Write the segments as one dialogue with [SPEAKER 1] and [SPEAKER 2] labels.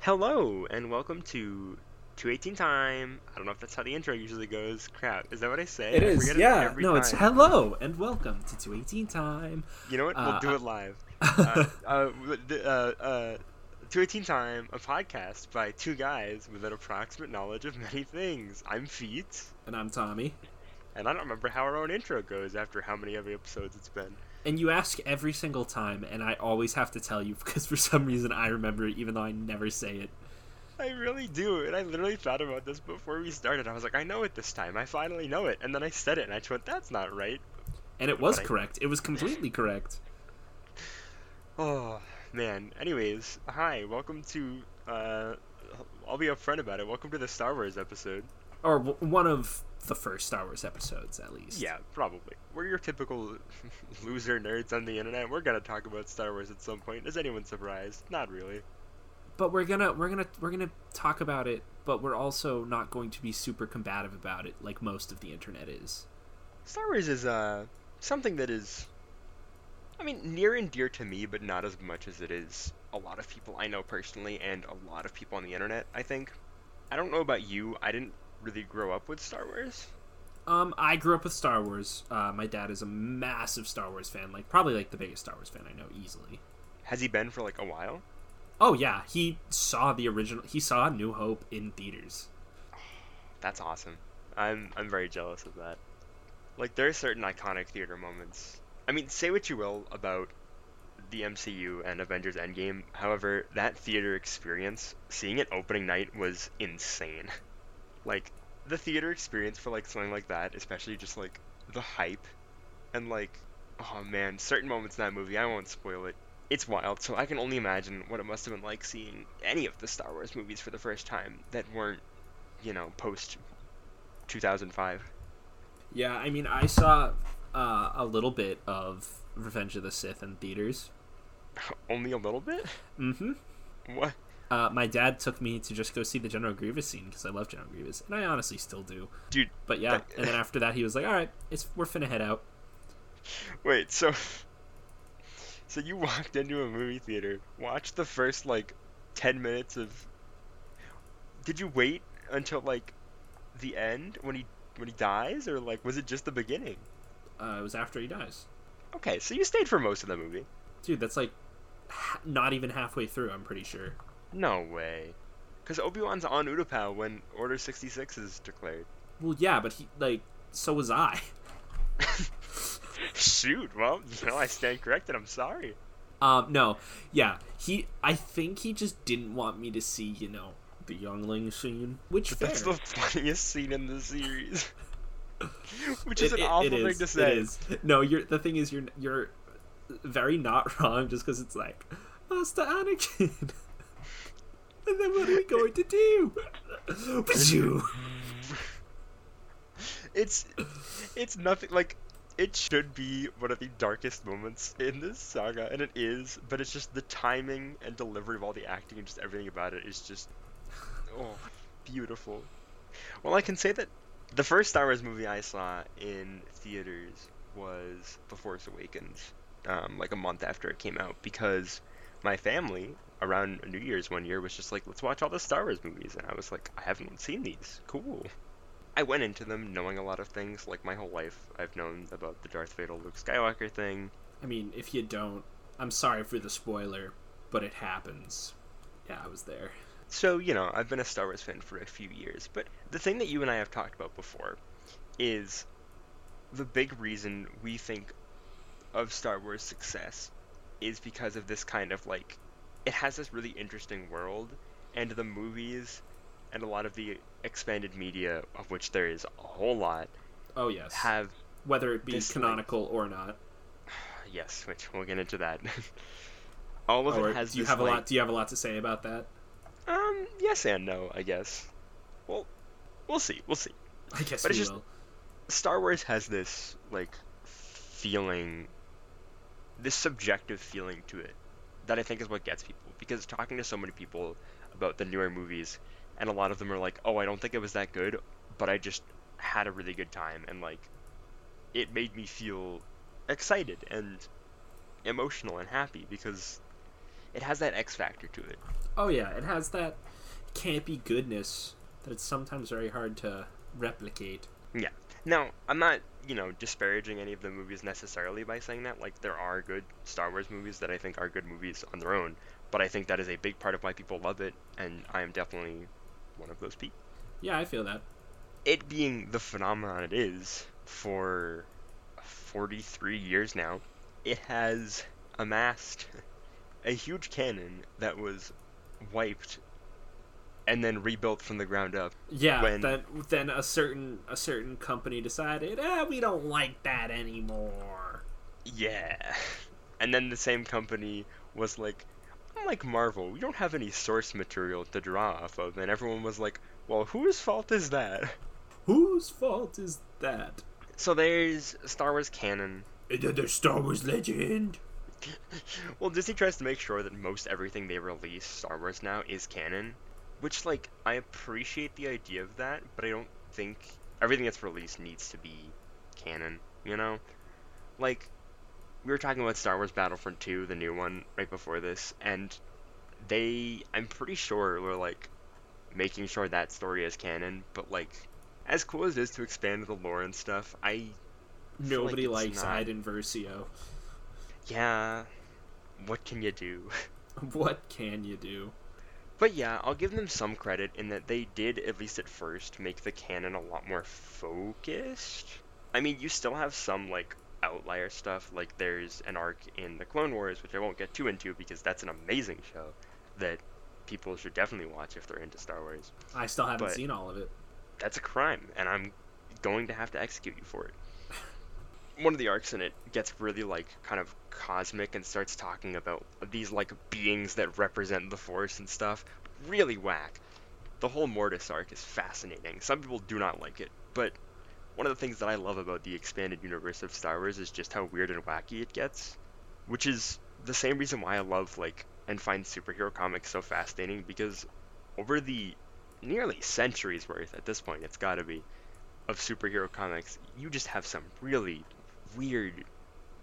[SPEAKER 1] Hello and welcome to 218 time. I don't know if that's how the intro usually goes. Crap, is that what I say?
[SPEAKER 2] It
[SPEAKER 1] I
[SPEAKER 2] is, yeah.
[SPEAKER 1] every
[SPEAKER 2] No, it's hello and welcome to 218 time.
[SPEAKER 1] You know what? We'll
[SPEAKER 2] Uh,
[SPEAKER 1] do it live. uh, uh, the- uh, uh, 218 time, a podcast by two guys with an approximate knowledge of many things. I'm Feet,
[SPEAKER 2] and I'm Tommy.
[SPEAKER 1] and I don't remember how our own intro goes after how many other episodes it's been.
[SPEAKER 2] And you ask every single time, and I always have to tell you because for some reason I remember it, even though I never say it.
[SPEAKER 1] I really do, and I literally thought about this before we started. I was like, I know it this time. I finally know it, and then I said it, and I just went, "That's not right."
[SPEAKER 2] And it was
[SPEAKER 1] But I-
[SPEAKER 2] correct. It was completely correct.
[SPEAKER 1] Oh man. Anyways, hi. Welcome to. Uh, I'll be upfront about it. Welcome to the Star Wars episode.
[SPEAKER 2] Or w- one of the first Star Wars episodes, at least.
[SPEAKER 1] Yeah, probably. We're your typical loser nerds on the internet. We're gonna talk about Star Wars at some point. Is anyone surprised? Not really.
[SPEAKER 2] But we're gonna we're gonna we're gonna talk about it, but we're also not going to be super combative about it, like most of the internet is.
[SPEAKER 1] Star Wars is uh something that is, I mean, near and dear to me, but not as much as it is a lot of people I know personally and a lot of people on the internet. I think. I don't know about you. I didn't really grow up with Star Wars.
[SPEAKER 2] Um, I grew up with Star Wars. Uh, my dad is a massive Star Wars fan, like probably like the biggest Star Wars fan I know easily.
[SPEAKER 1] Has he been for like a while?
[SPEAKER 2] Oh yeah, he saw the original. He saw New Hope in theaters.
[SPEAKER 1] That's awesome. I'm I'm very jealous of that. Like there are certain iconic theater moments. I mean, say what you will about the MCU and Avengers Endgame. However, that theater experience, seeing it opening night was insane. Like the theater experience for like something like that, especially just like the hype and like oh man, certain moments in that movie, I won't spoil it. It's wild, so I can only imagine what it must have been like seeing any of the Star Wars movies for the first time that weren't, you know, post 2005.
[SPEAKER 2] Yeah, I mean, I saw uh, a little bit of Revenge of the Sith in theaters.
[SPEAKER 1] Only a little bit?
[SPEAKER 2] Mm-hmm.
[SPEAKER 1] What?
[SPEAKER 2] Uh, my dad took me to just go see the General Grievous scene because I love General Grievous, and I honestly still do.
[SPEAKER 1] Dude,
[SPEAKER 2] But yeah,
[SPEAKER 1] that-
[SPEAKER 2] and then after that, he was like, "All right, it's we're finna head out."
[SPEAKER 1] wait, so so you walked into a movie theater, watched the first like 10 minutes of Did you wait until like the end when he when he dies or like was it just the beginning?
[SPEAKER 2] Uh, it was after he dies,
[SPEAKER 1] Okay, so you stayed for most of the movie.
[SPEAKER 2] dude. That's like not even halfway through. I'm pretty sure.
[SPEAKER 1] No way. Cuz Obi-Wan's on Utapau when Order 66 is declared.
[SPEAKER 2] Well, yeah, but he like so was I.
[SPEAKER 1] Shoot, well, no, I stand corrected. I'm sorry.
[SPEAKER 2] Um, no, yeah, he. I think he just didn't want me to see, you know, the youngling scene, which.
[SPEAKER 1] That's the funniest scene in the series. Which is
[SPEAKER 2] It-
[SPEAKER 1] an
[SPEAKER 2] it-
[SPEAKER 1] awful
[SPEAKER 2] it
[SPEAKER 1] thing to say.
[SPEAKER 2] It is. No, you're the thing is you're you're very not wrong just because it's like Master Anakin. And then what are we going to do? Pachoo.
[SPEAKER 1] It's it's nothing like it should be one of the darkest moments in this saga, and it is, but it's just the timing and delivery of all the acting and just everything about it is just oh beautiful. Well, I can say that the first Star Wars movie I saw in theaters was The Force Awakens, um, like a month after it came out, because my family around New Year's one year was just like, let's watch all the Star Wars movies, and I was like, I haven't seen these. Cool. I went into them knowing a lot of things, like my whole life. I've known about the Darth Vader Luke Skywalker thing.
[SPEAKER 2] I mean, if you don't, I'm sorry for the spoiler, but it happens. Yeah, I was there.
[SPEAKER 1] So, you know, I've been a Star Wars fan for a few years, but the thing that you and I have talked about before is the big reason we think of Star Wars success is because of this kind of like it has this really interesting world and the movies and a lot of the expanded media of which there is a whole lot
[SPEAKER 2] Oh yes.
[SPEAKER 1] have
[SPEAKER 2] Whether it be
[SPEAKER 1] this, like-
[SPEAKER 2] canonical or not.
[SPEAKER 1] yes, which we'll get into that. All of
[SPEAKER 2] Or
[SPEAKER 1] it has
[SPEAKER 2] do you
[SPEAKER 1] this,
[SPEAKER 2] have a
[SPEAKER 1] like,
[SPEAKER 2] lot? Do you have a lot to say about that?
[SPEAKER 1] Um, yes and no, I guess. Well, we'll see. We'll see.
[SPEAKER 2] I guess
[SPEAKER 1] But
[SPEAKER 2] we
[SPEAKER 1] it's just-
[SPEAKER 2] will.
[SPEAKER 1] Star Wars has this like feeling, this subjective feeling to it that I think is what gets people. Because talking to so many people about the newer movies, and a lot of them are like, "Oh, I don't think it was that good, but I just had a really good time, and like, it made me feel excited and emotional and happy because it has that X factor to it.
[SPEAKER 2] Oh yeah, it has that campy goodness that it's sometimes very hard to replicate.
[SPEAKER 1] Yeah. Now, I'm not, you know, disparaging any of the movies necessarily by saying that. Like, there are good Star Wars movies that I think are good movies on their own, but I think that is a big part of why people love it, and I am definitely one of those people.
[SPEAKER 2] Yeah, I feel that.
[SPEAKER 1] It being the phenomenon it is for 43 years now, it has amassed a huge canon that was wiped and then rebuilt from the ground up.
[SPEAKER 2] Yeah,
[SPEAKER 1] when-
[SPEAKER 2] then then a certain a certain company decided, eh, we don't like that anymore.
[SPEAKER 1] Yeah. And then the same company was like, unlike Marvel, we don't have any source material to draw off of. And everyone was like, well, whose fault is that?
[SPEAKER 2] Whose fault is that?
[SPEAKER 1] So there's Star Wars canon.
[SPEAKER 2] Another Star Wars legend.
[SPEAKER 1] Well, Disney tries to make sure that most everything they release Star Wars now is canon, which like I appreciate the idea of that, but I don't think everything that's released needs to be canon, you know? Like we were talking about Star Wars Battlefront 2, the new one right before this, and they I'm pretty sure were like making sure that story is canon, but like as cool as it is to expand the lore and stuff, I
[SPEAKER 2] Nobody
[SPEAKER 1] like
[SPEAKER 2] likes
[SPEAKER 1] not-
[SPEAKER 2] Iden Versio.
[SPEAKER 1] yeah, what can you do?
[SPEAKER 2] What can you do?
[SPEAKER 1] But yeah, I'll give them some credit in that they did, at least at first, make the canon a lot more focused. I mean, you still have some, like, outlier stuff, like there's an arc in the Clone Wars, which I won't get too into because that's an amazing show that people should definitely watch if they're into Star Wars.
[SPEAKER 2] I still haven't
[SPEAKER 1] But-
[SPEAKER 2] seen all of it.
[SPEAKER 1] That's a crime, and I'm going to have to execute you for it. One of the arcs in it gets really, like, kind of cosmic and starts talking about these, like, beings that represent the Force and stuff. Really whack. The whole Mortis arc is fascinating. Some people do not like it, but one of the things that I love about the expanded universe of Star Wars is just how weird and wacky it gets. Which is the same reason why I love, like, and find superhero comics so fascinating, because over the nearly centuries worth at this point, it's gotta be, of superhero comics, you just have some really weird,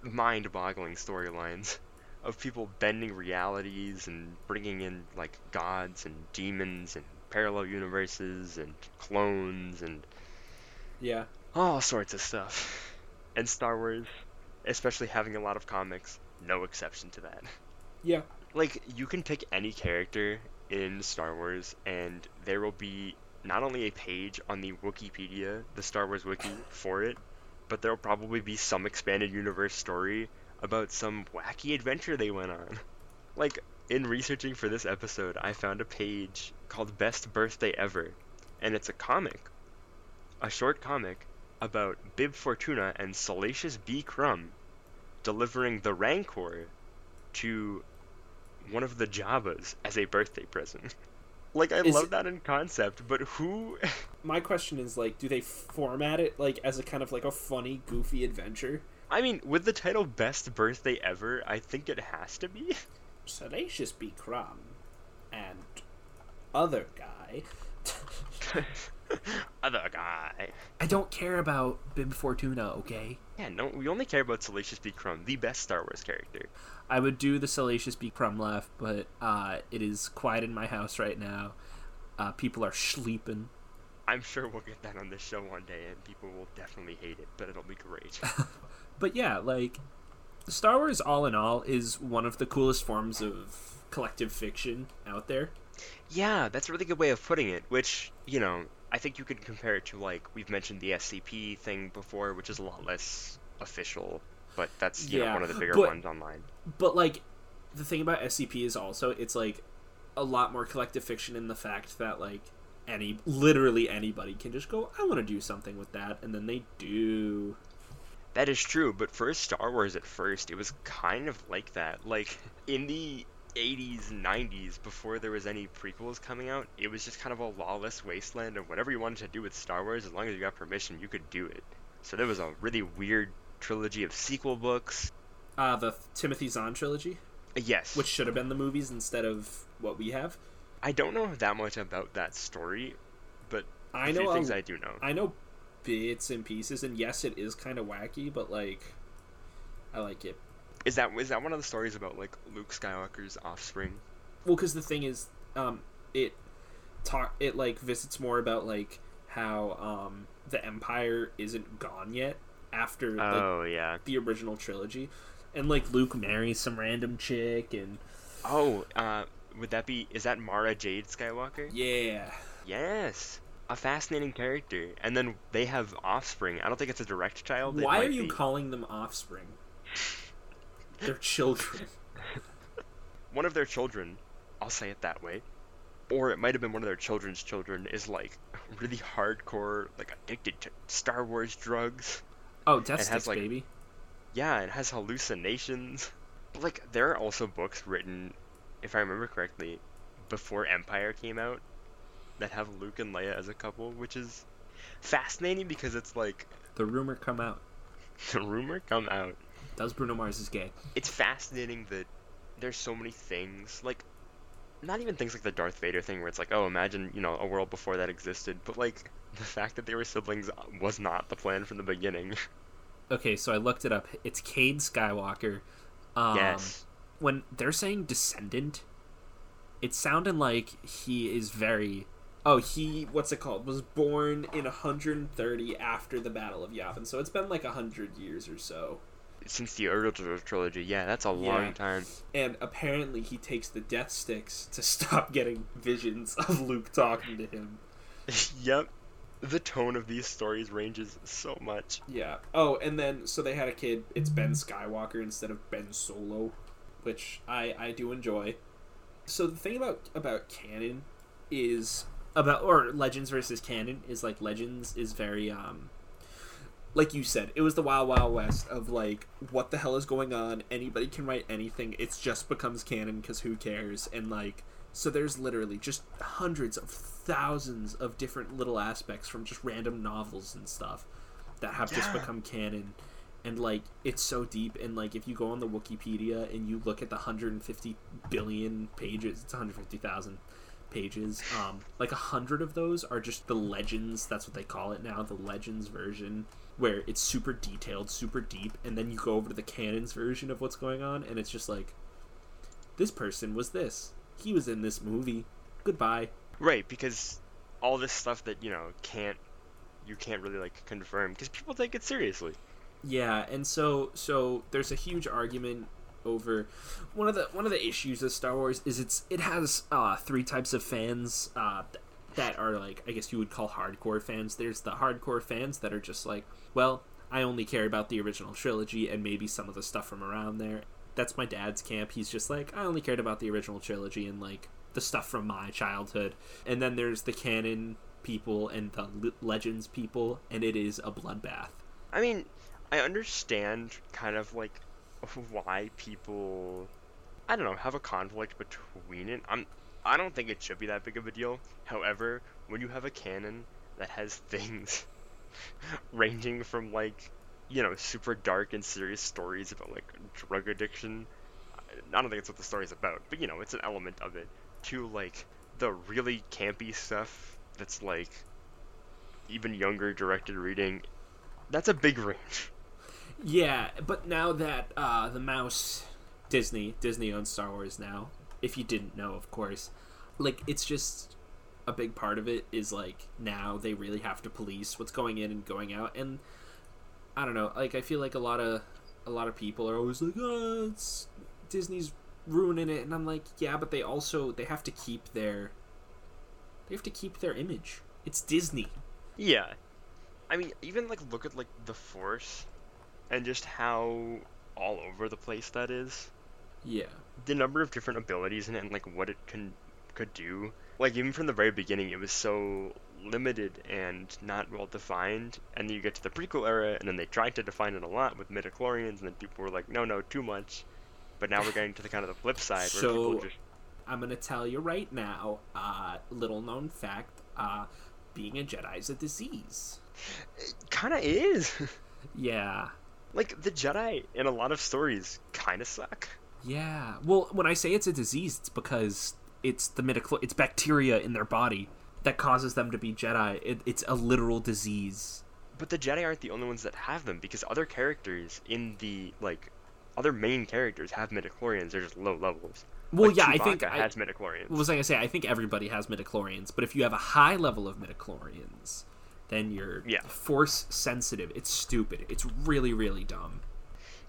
[SPEAKER 1] mind boggling storylines of people bending realities and bringing in, like, gods and demons and parallel universes and clones and
[SPEAKER 2] Yeah.
[SPEAKER 1] all sorts of stuff. And Star Wars, especially having a lot of comics, no exception to that.
[SPEAKER 2] Yeah.
[SPEAKER 1] Like, you can pick any character in Star Wars, and there will be not only a page on the Wikipedia, the Star Wars wiki, for it, but there will probably be some expanded universe story about some wacky adventure they went on. Like, in researching for this episode, I found a page called Best Birthday Ever, and it's a comic, a short comic, about Bib Fortuna and Salacious B. Crumb delivering the Rancor to one of the Jawas as a birthday present. Like I
[SPEAKER 2] Is
[SPEAKER 1] love
[SPEAKER 2] it-
[SPEAKER 1] that in concept, but who
[SPEAKER 2] My question is like, do they format it like as a kind of like a funny, goofy adventure?
[SPEAKER 1] I mean, with the title Best Birthday Ever, I think it has to be.
[SPEAKER 2] Salacious B. Crumb and other guy.
[SPEAKER 1] Other guy.
[SPEAKER 2] I don't care about Bib Fortuna, okay?
[SPEAKER 1] Yeah, no, we only care about Salacious B. Crumb, the best Star Wars character.
[SPEAKER 2] I would do the Salacious B. Crumb laugh, but uh, it is quiet in my house right now. Uh, people are sleeping.
[SPEAKER 1] I'm sure we'll get that on this show one day, and people will definitely hate it, but it'll be great.
[SPEAKER 2] But yeah, like Star Wars all in all is one of the coolest forms of collective fiction out there.
[SPEAKER 1] Yeah, that's a really good way of putting it, which, you know, I think you could compare it to, like, we've mentioned the SCP thing before, which is a lot less official, but that's, you know,
[SPEAKER 2] Yeah,
[SPEAKER 1] one of the bigger
[SPEAKER 2] but-
[SPEAKER 1] ones online.
[SPEAKER 2] But like the thing about SCP is also it's like a lot more collective fiction in the fact that like any literally anybody can just go I want to do something with that and then they do.
[SPEAKER 1] That is true, but for Star Wars at first, it was kind of like that. Like, in the 80s, 90s, before there was any prequels coming out, it was just kind of a lawless wasteland, of whatever you wanted to do with Star Wars, as long as you got permission, you could do it. So there was a really weird trilogy of sequel books.
[SPEAKER 2] Uh the Timothy Zahn trilogy,
[SPEAKER 1] Yes.
[SPEAKER 2] which should have been the movies instead of what we have.
[SPEAKER 1] I don't know that much about that story, but
[SPEAKER 2] I know
[SPEAKER 1] few things I do know.
[SPEAKER 2] I know bits and pieces and yes it is kind of wacky but like I like it.
[SPEAKER 1] Is that is that one of the stories about like Luke Skywalker's offspring?
[SPEAKER 2] Well, because the thing is, um, it talk it like visits more about like how um the Empire isn't gone yet after like,
[SPEAKER 1] Oh yeah.
[SPEAKER 2] the original trilogy, and like Luke marries some random chick, and
[SPEAKER 1] Oh, uh, would that be? Is that Mara Jade Skywalker?
[SPEAKER 2] yeah,
[SPEAKER 1] Yes. A fascinating character, and then they have offspring. I don't think it's a direct child.
[SPEAKER 2] why are you
[SPEAKER 1] be.
[SPEAKER 2] calling them offspring? They're children.
[SPEAKER 1] one of their children? I'll say it that way. Or it might have been one of their children's children is like really hardcore, like addicted to Star Wars drugs.
[SPEAKER 2] Oh, Death
[SPEAKER 1] has, like-
[SPEAKER 2] baby.
[SPEAKER 1] Yeah, it has hallucinations. But like there are also books written, if I remember correctly, before Empire came out that have Luke and Leia as a couple, which is fascinating because it's like
[SPEAKER 2] The rumor come out.
[SPEAKER 1] the rumor come out.
[SPEAKER 2] Does Bruno Mars is gay?
[SPEAKER 1] It's fascinating that there's so many things like not even things like the Darth Vader thing where it's like, oh, imagine, you know, a world before that existed, but like the fact that they were siblings was not the plan from the beginning.
[SPEAKER 2] Okay, so I looked it up. It's Cade Skywalker. Um,
[SPEAKER 1] yes.
[SPEAKER 2] When they're saying descendant, it sounded like he is very. Oh, he what's it called? Was born in 130 after the Battle of Yavin, so it's been like hundred years or so.
[SPEAKER 1] Since the original trilogy, yeah, that's a
[SPEAKER 2] Yeah.
[SPEAKER 1] long time.
[SPEAKER 2] And apparently, he takes the Death Sticks to stop getting visions of Luke talking to him.
[SPEAKER 1] yep. The tone of these stories ranges so much.
[SPEAKER 2] Yeah. Oh, and then so they had a kid. It's Ben Skywalker instead of Ben Solo, which I I do enjoy. So the thing about about canon is about or Legends versus canon is like Legends is very um like you said, it was the wild wild west of like what the hell is going on? Anybody can write anything. It's just becomes canon because who cares? And like so there's literally just hundreds of thousands of different little aspects from just random novels and stuff that have just become canon and like it's so deep and like if you go on the wikipedia and you look at the 150 billion pages it's 150000 pages um like a hundred of those are just the legends that's what they call it now the legends version where it's super detailed super deep and then you go over to the canons version of what's going on and it's just like this person was this. He was in this movie. Goodbye.
[SPEAKER 1] Right, because all this stuff that, you know, can't you can't really like confirm because people take it seriously.
[SPEAKER 2] Yeah, and so so there's a huge argument over one of the one of the issues of Star Wars is it's it has uh, three types of fans uh, that are like I guess you would call hardcore fans. There's the hardcore fans that are just like, well, I only care about the original trilogy and maybe some of the stuff from around there. That's my dad's camp. He's just like, I only cared about the original trilogy and like the stuff from my childhood. And then there's the canon people and the legends people, and it is a bloodbath.
[SPEAKER 1] I mean, I understand kind of like why people I don't know, have a conflict between it. I'm I don't think it should be that big of a deal. However, when you have a canon that has things ranging from like, you know, super dark and serious stories about like drug addiction, I don't think it's what the story's about, but you know, it's an element of it, to like the really campy stuff that's like even younger directed reading. That's a big range.
[SPEAKER 2] Yeah, but now that uh, the mouse Disney Disney owns Star Wars now, if you didn't know, of course, like it's just a big part of it is like now they really have to police what's going in and going out, and I don't know, like I feel like a lot of a lot of people are always like, oh, it's Disney's ruining it, and I'm like, yeah, but they also they have to keep their they have to keep their image. It's Disney.
[SPEAKER 1] Yeah. I mean, even like look at like the Force and just how all over the place that is.
[SPEAKER 2] Yeah.
[SPEAKER 1] The number of different abilities in it and like what it can could do. Like even from the very beginning it was so limited and not well defined and then you get to the prequel era and then they tried to define it a lot with midichlorians and then people were like no no too much but now we're getting to the kind of the flip side where
[SPEAKER 2] So-
[SPEAKER 1] people just
[SPEAKER 2] I'm gonna tell you right now, uh, little known fact, uh, being a Jedi is a disease.
[SPEAKER 1] It kind of is
[SPEAKER 2] Yeah.
[SPEAKER 1] Like the jedi in a lot of stories kind of suck
[SPEAKER 2] Yeah. Well, when I say it's a disease, it's because it's the midichlor- it's bacteria in their body that causes them to be Jedi. It, it's a literal disease.
[SPEAKER 1] But the Jedi aren't the only ones that have them because other characters in the like other main characters have midichlorians. They're just low levels.
[SPEAKER 2] Well,
[SPEAKER 1] Like,
[SPEAKER 2] yeah, I think
[SPEAKER 1] Chewbacca
[SPEAKER 2] I,
[SPEAKER 1] has midichlorians.
[SPEAKER 2] what was I gonna say? I think everybody has midichlorians, but if you have a high level of midichlorians, then you're
[SPEAKER 1] Yeah.
[SPEAKER 2] force sensitive. It's stupid. It's really, really dumb.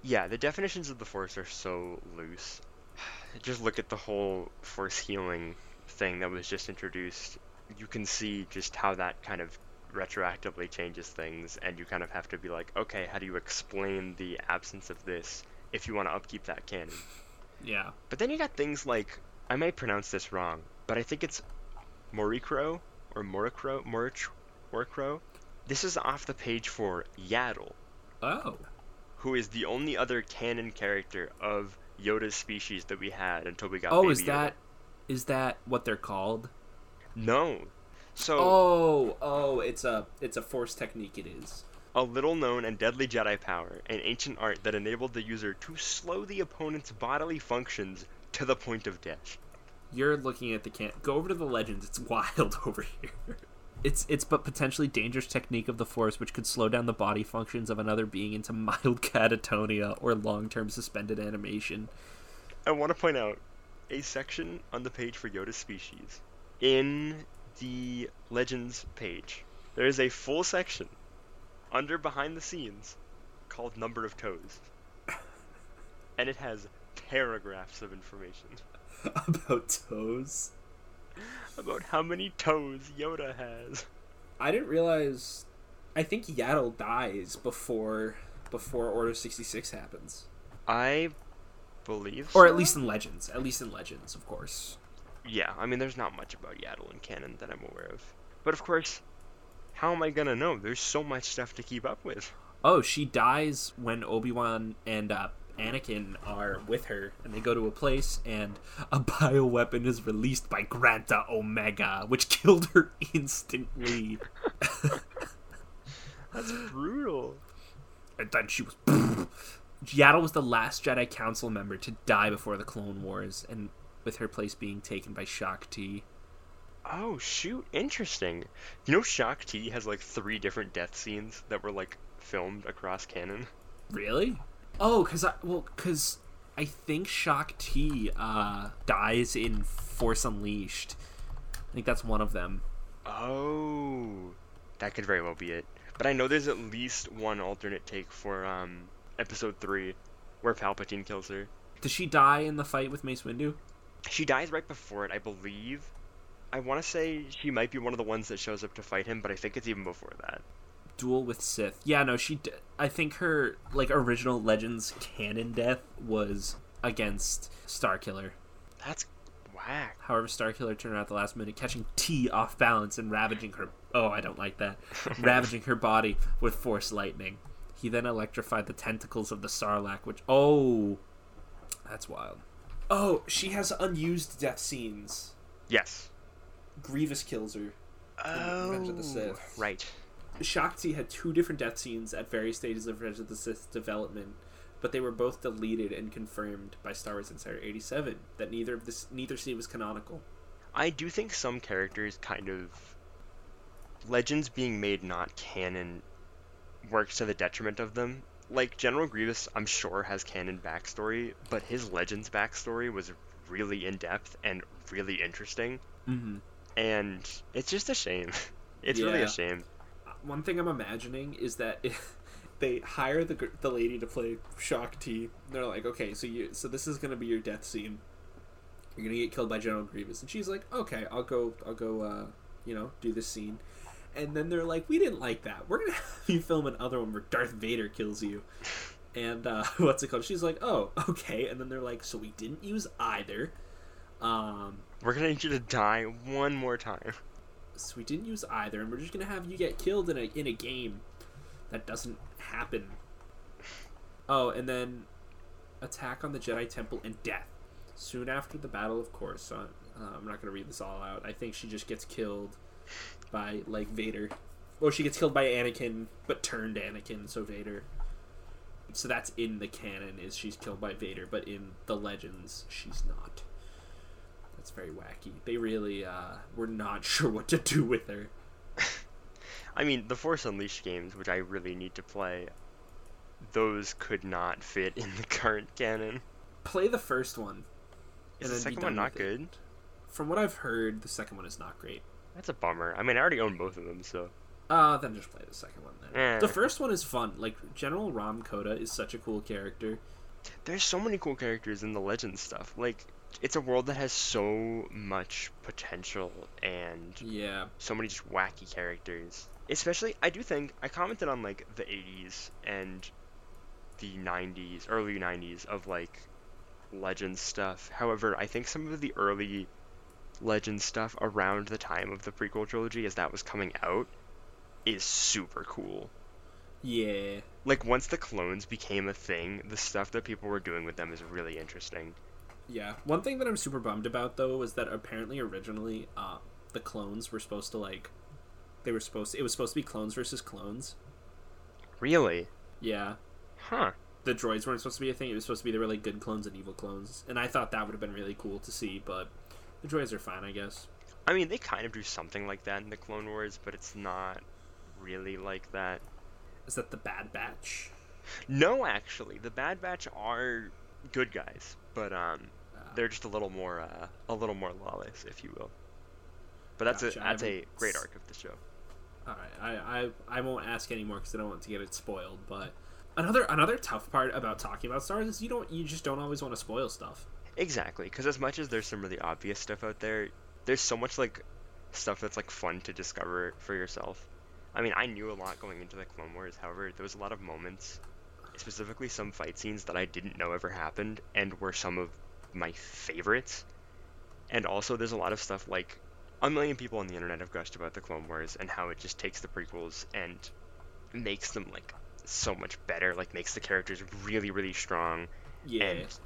[SPEAKER 1] Yeah, the definitions of the Force are so loose. Just look at the whole Force healing thing that was just introduced. You can see just how that kind of retroactively changes things, and you kind of have to be like, okay, how do you explain the absence of this if you want to upkeep that canon?
[SPEAKER 2] Yeah.
[SPEAKER 1] But then you got things like, I might pronounce this wrong, but I think it's Morichro or Morichro, Morich, Morichro. This is off the page for Yaddle.
[SPEAKER 2] Oh.
[SPEAKER 1] who is the only other canon character of Yoda's species that we had until we got.
[SPEAKER 2] Oh,
[SPEAKER 1] Baby
[SPEAKER 2] is
[SPEAKER 1] Yoda.
[SPEAKER 2] that is that what they're called?
[SPEAKER 1] No. So
[SPEAKER 2] Oh, oh, it's a it's a force technique. It is.
[SPEAKER 1] a little known and deadly Jedi power, an ancient art that enabled the user to slow the opponent's bodily functions to the point of death.
[SPEAKER 2] You're looking at the can. Go over to the legends. It's wild over here. It's it's but potentially dangerous technique of the force which could slow down the body functions of another being into mild catatonia or long-term suspended animation.
[SPEAKER 1] I want to point out a section on the page for Yoda's species. In the Legends page, there is a full section under behind the scenes called Number of Toes. And it has paragraphs of information
[SPEAKER 2] About toes.
[SPEAKER 1] About how many toes Yoda has.
[SPEAKER 2] I didn't realize. I think Yaddle dies before before Order sixty six happens,
[SPEAKER 1] I believe
[SPEAKER 2] or at least in Legends. At least in Legends, of course.
[SPEAKER 1] Yeah, I mean, there's not much about Yaddle in canon that I'm aware of. But of course, how am I gonna know? There's so much stuff to keep up with.
[SPEAKER 2] Oh, she dies when Obi Wan and uh, Anakin are with her, and they go to a place, and a bioweapon is released by Granta Omega, which killed her instantly.
[SPEAKER 1] That's brutal.
[SPEAKER 2] and then she was. Yaddle was the last Jedi Council member to die before the Clone Wars, and with her place being taken by Shaak Ti.
[SPEAKER 1] Oh shoot, interesting. You know Shaak Ti has like three different death scenes that were like filmed across canon.
[SPEAKER 2] Really? Oh, cause I well, cause I think Shaak Ti uh, dies in Force Unleashed. I think that's one of them.
[SPEAKER 1] Oh, that could very well be it. But I know there's at least one alternate take for um episode three, where Palpatine kills her.
[SPEAKER 2] Does she die in the fight with Mace Windu?
[SPEAKER 1] She dies right before it, I believe. I want to say she might be one of the ones that shows up to fight him, but I think it's even before that.
[SPEAKER 2] Duel with Sith. Yeah, no, she. D- I think her like original Legends canon death was against Starkiller.
[SPEAKER 1] That's whack.
[SPEAKER 2] However, Starkiller turned out at the last minute, catching Ti off balance and ravaging her. Oh, I don't like that. ravaging her body with Force lightning. He then electrified the tentacles of the Sarlacc, which oh, that's wild. Oh, she has unused death scenes.
[SPEAKER 1] Yes.
[SPEAKER 2] Grievous kills her.
[SPEAKER 1] Oh,
[SPEAKER 2] Revenge of the oh, Sith.
[SPEAKER 1] right.
[SPEAKER 2] Shaak Ti had two different death scenes at various stages of Revenge of the Sith development, but they were both deleted and confirmed by Star Wars Insider 87 that neither of this neither scene was canonical.
[SPEAKER 1] I do think some characters kind of legends being made not canon works to the detriment of them. Like General Grievous, I'm sure has canon backstory, but his legends backstory was really in depth and really interesting,
[SPEAKER 2] Mm-hmm.
[SPEAKER 1] and it's just a shame. It's really a shame.
[SPEAKER 2] One thing I'm imagining is that they hire the the lady to play Shaak Ti, they're like, okay, so you so this is gonna be your death scene. You're gonna get killed by General Grievous, and she's like, okay, I'll go, I'll go, uh, you know, do this scene. And then they're like, we didn't like that. We're gonna have you film another one where Darth Vader kills you. And uh, what's it called? She's like, oh, okay. And then they're like, so we didn't use either. Um,
[SPEAKER 1] We're gonna need you to die one more time.
[SPEAKER 2] So we didn't use either, and we're just gonna have you get killed in a in a game that doesn't happen. Oh, and then attack on the Jedi Temple and death. Soon after the Battle of Coruscant, uh, I'm not gonna read this all out. I think she just gets killed by like Vader. Well, she gets killed by Anakin, but turned Anakin, so Vader. So that's in the canon is she's killed by Vader, but in the legends she's not. That's very wacky. They really uh, were not sure what to do with her.
[SPEAKER 1] I mean, the Force Unleashed games, which I really need to play, those could not fit in the current canon.
[SPEAKER 2] Play the first one.
[SPEAKER 1] Is
[SPEAKER 2] and
[SPEAKER 1] the second one not
[SPEAKER 2] with it.
[SPEAKER 1] good?
[SPEAKER 2] From what I've heard, the second one is not great.
[SPEAKER 1] That's a bummer. I mean, I already own both of them, so
[SPEAKER 2] Uh, then just play the second one then.
[SPEAKER 1] Eh.
[SPEAKER 2] The first one is fun. Like General Rahm Kota is such a cool character.
[SPEAKER 1] there's so many cool characters in the Legends stuff. Like, it's a world that has so much potential and
[SPEAKER 2] Yeah.
[SPEAKER 1] so many just wacky characters. Especially, I do think I commented on like the 80s and the 90s, early 90s of like Legends stuff. However, I think some of the early Legends stuff around the time of the prequel trilogy, as that was coming out, is super cool.
[SPEAKER 2] Yeah.
[SPEAKER 1] Like once the clones became a thing, the stuff that people were doing with them is really interesting.
[SPEAKER 2] Yeah. One thing that I'm super bummed about though was that apparently originally uh the clones were supposed to like they were supposed to, it was supposed to be clones versus clones.
[SPEAKER 1] Really?
[SPEAKER 2] Yeah.
[SPEAKER 1] Huh.
[SPEAKER 2] The droids weren't supposed to be a thing. It was supposed to be the really good clones and evil clones. And I thought that would have been really cool to see, but the droids are fine, I guess.
[SPEAKER 1] I mean, they kind of do something like that in the Clone Wars, but it's not really like that.
[SPEAKER 2] Is that the Bad Batch?
[SPEAKER 1] No, actually, the Bad Batch are good guys, but um, they're just a little more uh, a little more lawless, if you will. But that's
[SPEAKER 2] Gotcha,
[SPEAKER 1] a that's a great arc of the show.
[SPEAKER 2] All right, I, I I won't ask anymore because I don't want to get it spoiled. But another another tough part about talking about Star Wars is you don't you just don't always want to spoil stuff.
[SPEAKER 1] Exactly, because as much as there's some really obvious stuff out there, there's so much like stuff that's like fun to discover for yourself. I mean, I knew a lot going into the Clone Wars. However, there was a lot of moments, specifically some fight scenes that I didn't know ever happened and were some of my favorites. And also, there's a lot of stuff like a million people on the internet have gushed about the Clone Wars and how it just takes the prequels and makes them like so much better. Like makes the characters really, really strong
[SPEAKER 2] Yeah,
[SPEAKER 1] and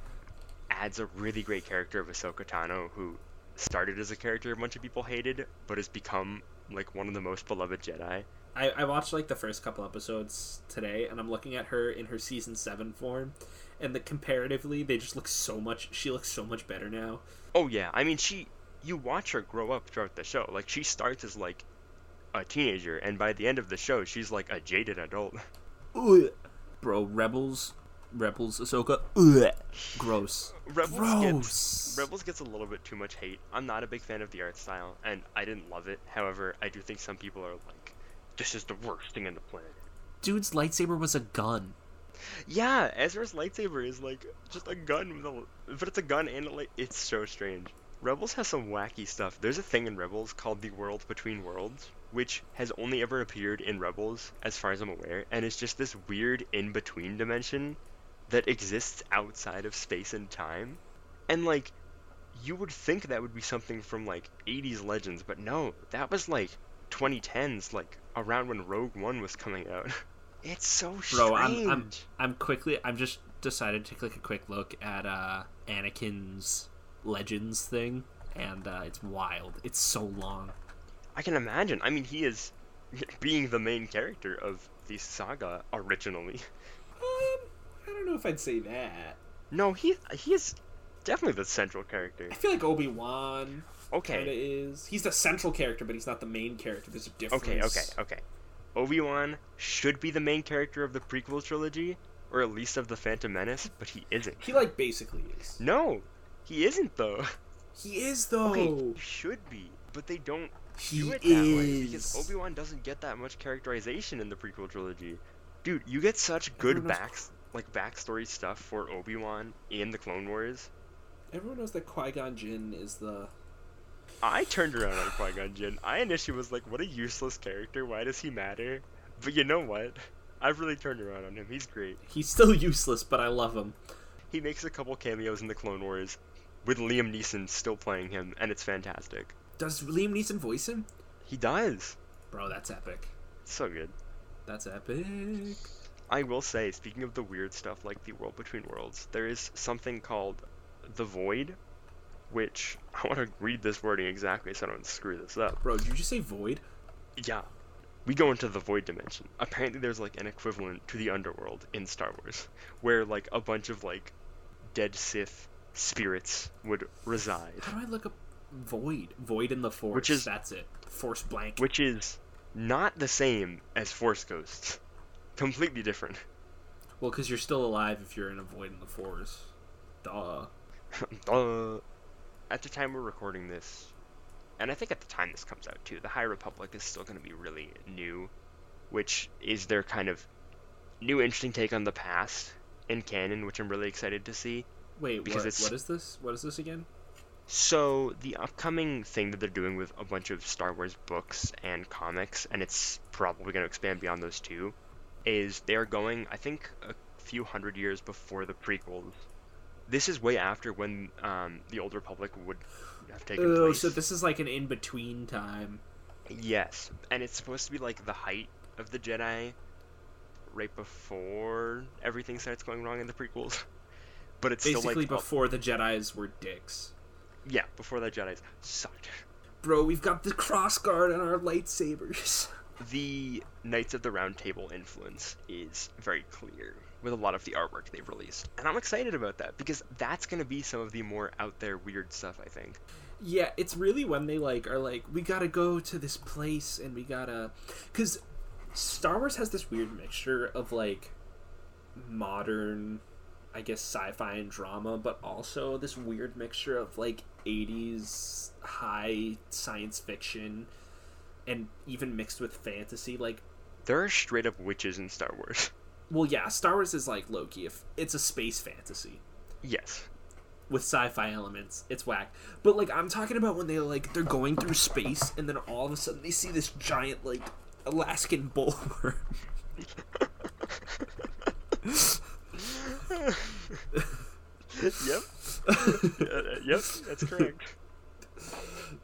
[SPEAKER 1] adds a really great character of Ahsoka Tano, who started as a character a bunch of people hated, but has become like one of the most beloved Jedi.
[SPEAKER 2] I, I watched like the first couple episodes today, and I'm looking at her in her season seven form, and the comparatively they just look so much. She looks so much better now.
[SPEAKER 1] Oh yeah, I mean she, you watch her grow up throughout the show. Like she starts as like a teenager, and by the end of the show, she's like a jaded adult.
[SPEAKER 2] Ugh. Bro, Rebels, Rebels, Ahsoka, Ugh. gross,
[SPEAKER 1] Rebels
[SPEAKER 2] gross.
[SPEAKER 1] gets Rebels gets a little bit too much hate. I'm not a big fan of the art style, and I didn't love it. However, I do think some people are like, "This is the worst thing in the planet."
[SPEAKER 2] Dude's lightsaber was a gun.
[SPEAKER 1] Yeah, Ezra's lightsaber is like just a gun a, but it's a gun and a light. It's so strange. Rebels has some wacky stuff. There's a thing in Rebels called the World Between Worlds, which has only ever appeared in Rebels, as far as I'm aware, and it's just this weird in-between dimension that exists outside of space and time. And like, you would think that would be something from like 80s Legends, but no, that was like 2010s, like around when Rogue One was coming out. It's so
[SPEAKER 2] Bro, I'm- I'm- I'm quickly. I'm just decided to click a quick look at uh, Anakin's Legends thing, and uh, it's wild. It's so long.
[SPEAKER 1] I can imagine. I mean, he is being the main character of the saga originally.
[SPEAKER 2] Um, I don't know if I'd say that.
[SPEAKER 1] No, he he is definitely the central character.
[SPEAKER 2] I feel like Obi Wan
[SPEAKER 1] Okay,
[SPEAKER 2] is. He's the central character, but he's not the main character. There's a difference.
[SPEAKER 1] okay, okay, okay. Obi Wan should be the main character of the prequel trilogy, or at least of the Phantom Menace, but he isn't.
[SPEAKER 2] He like basically is.
[SPEAKER 1] No, he isn't though.
[SPEAKER 2] He is though.
[SPEAKER 1] Okay, he should be, but they don't
[SPEAKER 2] he
[SPEAKER 1] do it that
[SPEAKER 2] is.
[SPEAKER 1] way because Obi Wan doesn't get that much characterization in the prequel trilogy. Dude, you get such good backs like backstory stuff for Obi Wan in the Clone Wars.
[SPEAKER 2] Everyone knows that Qui Gon Jinn is the.
[SPEAKER 1] I turned around on Qui Gon Jinn. I initially was like, "What a useless character! Why does he matter?" But you know what? I've really turned around on him. He's great.
[SPEAKER 2] He's still useless, but I love him.
[SPEAKER 1] He makes a couple cameos in the Clone Wars, with Liam Neeson still playing him, and it's fantastic.
[SPEAKER 2] Does Liam Neeson voice him?
[SPEAKER 1] He does.
[SPEAKER 2] Bro, that's epic.
[SPEAKER 1] So good.
[SPEAKER 2] That's epic.
[SPEAKER 1] I will say, speaking of the weird stuff like the World Between Worlds, there is something called the Void, which I want to read this wording exactly so I don't screw this up.
[SPEAKER 2] Bro, did you just say void?
[SPEAKER 1] Yeah. We go into the void dimension. Apparently there's like an equivalent to the underworld in Star Wars, where like a bunch of like dead Sith spirits would reside,
[SPEAKER 2] How do I look up void? Void in the force.
[SPEAKER 1] Which is-
[SPEAKER 2] that's it. Force blank.
[SPEAKER 1] which is not the same as Force Ghosts. Completely different.
[SPEAKER 2] Well, because you're still alive if you're in a void in the force. Duh.
[SPEAKER 1] uh, at the time we're recording this, and I think at the time this comes out too, the High Republic is still going to be really new, which is their kind of new interesting take on the past in canon, which I'm really excited to see.
[SPEAKER 2] Wait,
[SPEAKER 1] Because
[SPEAKER 2] what,
[SPEAKER 1] it's-
[SPEAKER 2] what is this? What is this again?
[SPEAKER 1] So the upcoming thing that they're doing with a bunch of Star Wars books and comics, and it's probably going to expand beyond those two, is they're going, I think, a few hundred years before the prequels. This is way after when um, the Old Republic would have taken
[SPEAKER 2] Oh,
[SPEAKER 1] place.
[SPEAKER 2] so this is like an in between time.
[SPEAKER 1] Yes, and it's supposed to be like the height of the Jedi, right before everything starts going wrong in the prequels. But it's still
[SPEAKER 2] Basically,
[SPEAKER 1] like,
[SPEAKER 2] before the Jedi's were dicks.
[SPEAKER 1] yeah, before the Jedi's sucked.
[SPEAKER 2] Bro, we've got the cross guard on our lightsabers.
[SPEAKER 1] the Knights of the Round Table influence is very clear with a lot of the artwork they've released. And I'm excited about that because that's going to be some of the more out there weird stuff, I think.
[SPEAKER 2] Yeah, it's really when they like are like, we gotta go to this place and we gotta, because Star Wars has this weird mixture of like modern, I guess, sci-fi and drama, but also this weird mixture of like '80s high science fiction, and even mixed with fantasy. Like,
[SPEAKER 1] There are straight up witches in Star Wars.
[SPEAKER 2] well, yeah, Star Wars is like Loki. If it's a space fantasy.
[SPEAKER 1] yes.
[SPEAKER 2] with sci-fi elements. It's whack. But like I'm talking about when they like they're going through space and then all of a sudden they see this giant like Alaskan bullworm.
[SPEAKER 1] yep. Yep, that's correct.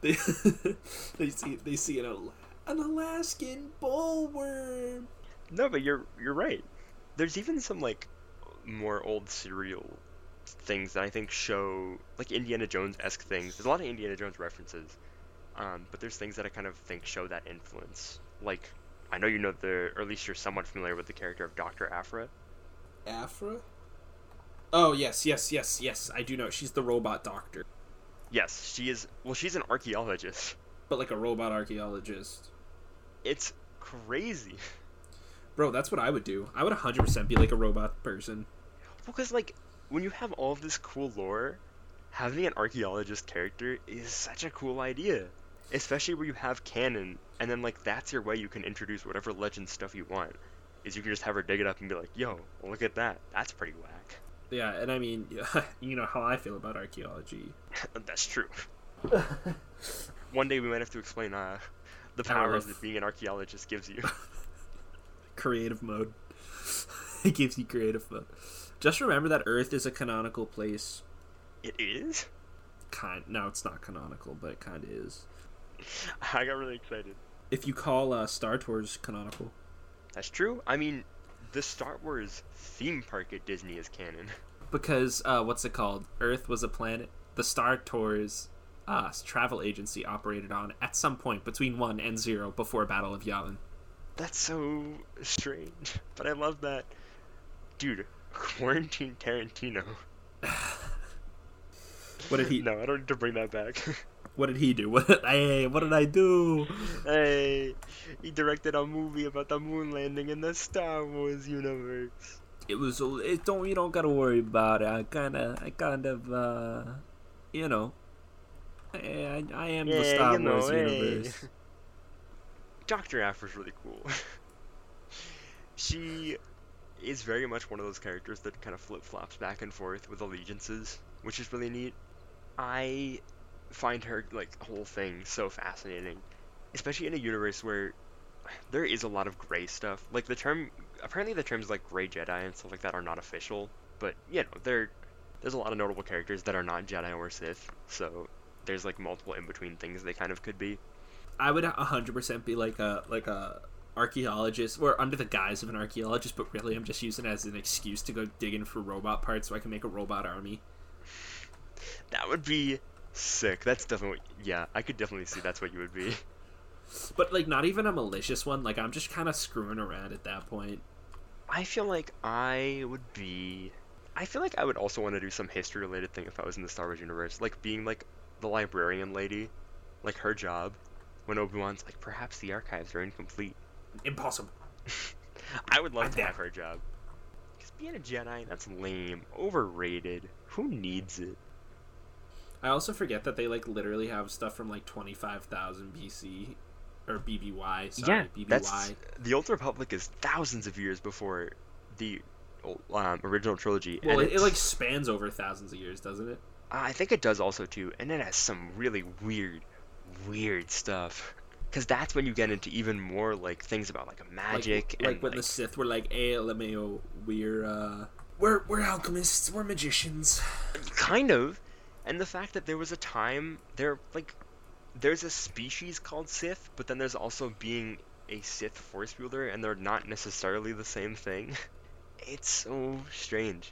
[SPEAKER 2] They they see they see an Al- an Alaskan bullworm.
[SPEAKER 1] No, but you're you're right. There's even some like more old serial things that I think show like Indiana Jones esque things. There's a lot of Indiana Jones references, um, but there's things that I kind of think show that influence. Like I know you know the, or at least you're somewhat familiar with the character of Doctor Aphra.
[SPEAKER 2] Aphra? Oh yes, yes, yes, yes. I do know. She's the robot doctor,
[SPEAKER 1] Yes, she is. Well, she's an archaeologist.
[SPEAKER 2] but like a robot archaeologist.
[SPEAKER 1] It's crazy.
[SPEAKER 2] Bro, that's what I would do. I would 100% be like a robot person.
[SPEAKER 1] Because like when you have all of this cool lore, having an archaeologist character is such a cool idea. Especially where you have canon, and then like that's your way you can introduce whatever legend stuff you want. Is you can just have her dig it up and be like, "Yo, look at that. That's pretty whack."
[SPEAKER 2] Yeah, and I mean, you know how I feel about archaeology.
[SPEAKER 1] that's true. One day we might have to explain uh, the
[SPEAKER 2] I don't know
[SPEAKER 1] powers
[SPEAKER 2] if-
[SPEAKER 1] that being an archaeologist gives you.
[SPEAKER 2] creative mode. it gives you creative mode. Just remember that Earth is a canonical place.
[SPEAKER 1] it is.
[SPEAKER 2] Kind no, it's not canonical, but it kind of is.
[SPEAKER 1] I got really excited.
[SPEAKER 2] If you call uh, Star Tours canonical,
[SPEAKER 1] That's true. I mean, the Star Wars theme park at Disney is canon.
[SPEAKER 2] because uh, what's it called? Earth was a planet. The Star Tours uh, travel agency operated on at some point between one and zero before Battle of Yavin.
[SPEAKER 1] That's so strange, but I love that. Dude, quarantine Tarantino.
[SPEAKER 2] What did he?
[SPEAKER 1] No, I don't need to bring that back.
[SPEAKER 2] What did he do? What? Hey, what did I do?
[SPEAKER 1] hey, he directed a movie about the moon landing in the Star Wars universe.
[SPEAKER 2] it was it don't you don't gotta worry about it. I kind of I kind of uh you know I I, I am the Star
[SPEAKER 1] you know,
[SPEAKER 2] Wars
[SPEAKER 1] hey.
[SPEAKER 2] universe.
[SPEAKER 1] Dr. Aphra's really cool. she is very much one of those characters that kind of flip flops back and forth with allegiances, which is really neat. I find her like whole thing so fascinating, especially in a universe where there is a lot of gray stuff. Like the term, apparently the terms like gray Jedi and stuff like that are not official, but you know there there's a lot of notable characters that are not Jedi or Sith, so there's like multiple in between things they kind of could be.
[SPEAKER 2] I would hundred percent be like a like a archaeologist or under the guise of an archaeologist, but really I'm just using it as an excuse to go digging for robot parts so I can make a robot army.
[SPEAKER 1] That would be sick. That's definitely yeah. I could definitely see that's what you would be.
[SPEAKER 2] But like not even a malicious one. Like I'm just kind of screwing around at that point.
[SPEAKER 1] I feel like I would be. I feel like I would also want to do some history related thing if I was in the Star Wars universe, like being like the librarian lady, like her job. When Obi Wan's like, perhaps the archives are incomplete.
[SPEAKER 2] Impossible.
[SPEAKER 1] I would love
[SPEAKER 2] I'm
[SPEAKER 1] to
[SPEAKER 2] down.
[SPEAKER 1] have her job. 'Cause being a Jedi, that's lame. Overrated. Who needs it?
[SPEAKER 2] I also forget that they like literally have stuff from like twenty five thousand BC or BBY. Sorry,
[SPEAKER 1] yeah,
[SPEAKER 2] BBY.
[SPEAKER 1] that's the Old Republic is thousands of years before the um, original trilogy.
[SPEAKER 2] Well,
[SPEAKER 1] and
[SPEAKER 2] it, it like spans over thousands of years, doesn't it?
[SPEAKER 1] I think it does also too, and it has some really weird, weird stuff. Because that's when you get into even more like things about like magic
[SPEAKER 2] like, like
[SPEAKER 1] and
[SPEAKER 2] when
[SPEAKER 1] like,
[SPEAKER 2] the Sith were like, "Hey, LMAO, we're uh, we're we're alchemists, we're magicians."
[SPEAKER 1] kind of, and the fact that there was a time there like there's a species called Sith, but then there's also being a Sith force wielder, and they're not necessarily the same thing. It's so strange.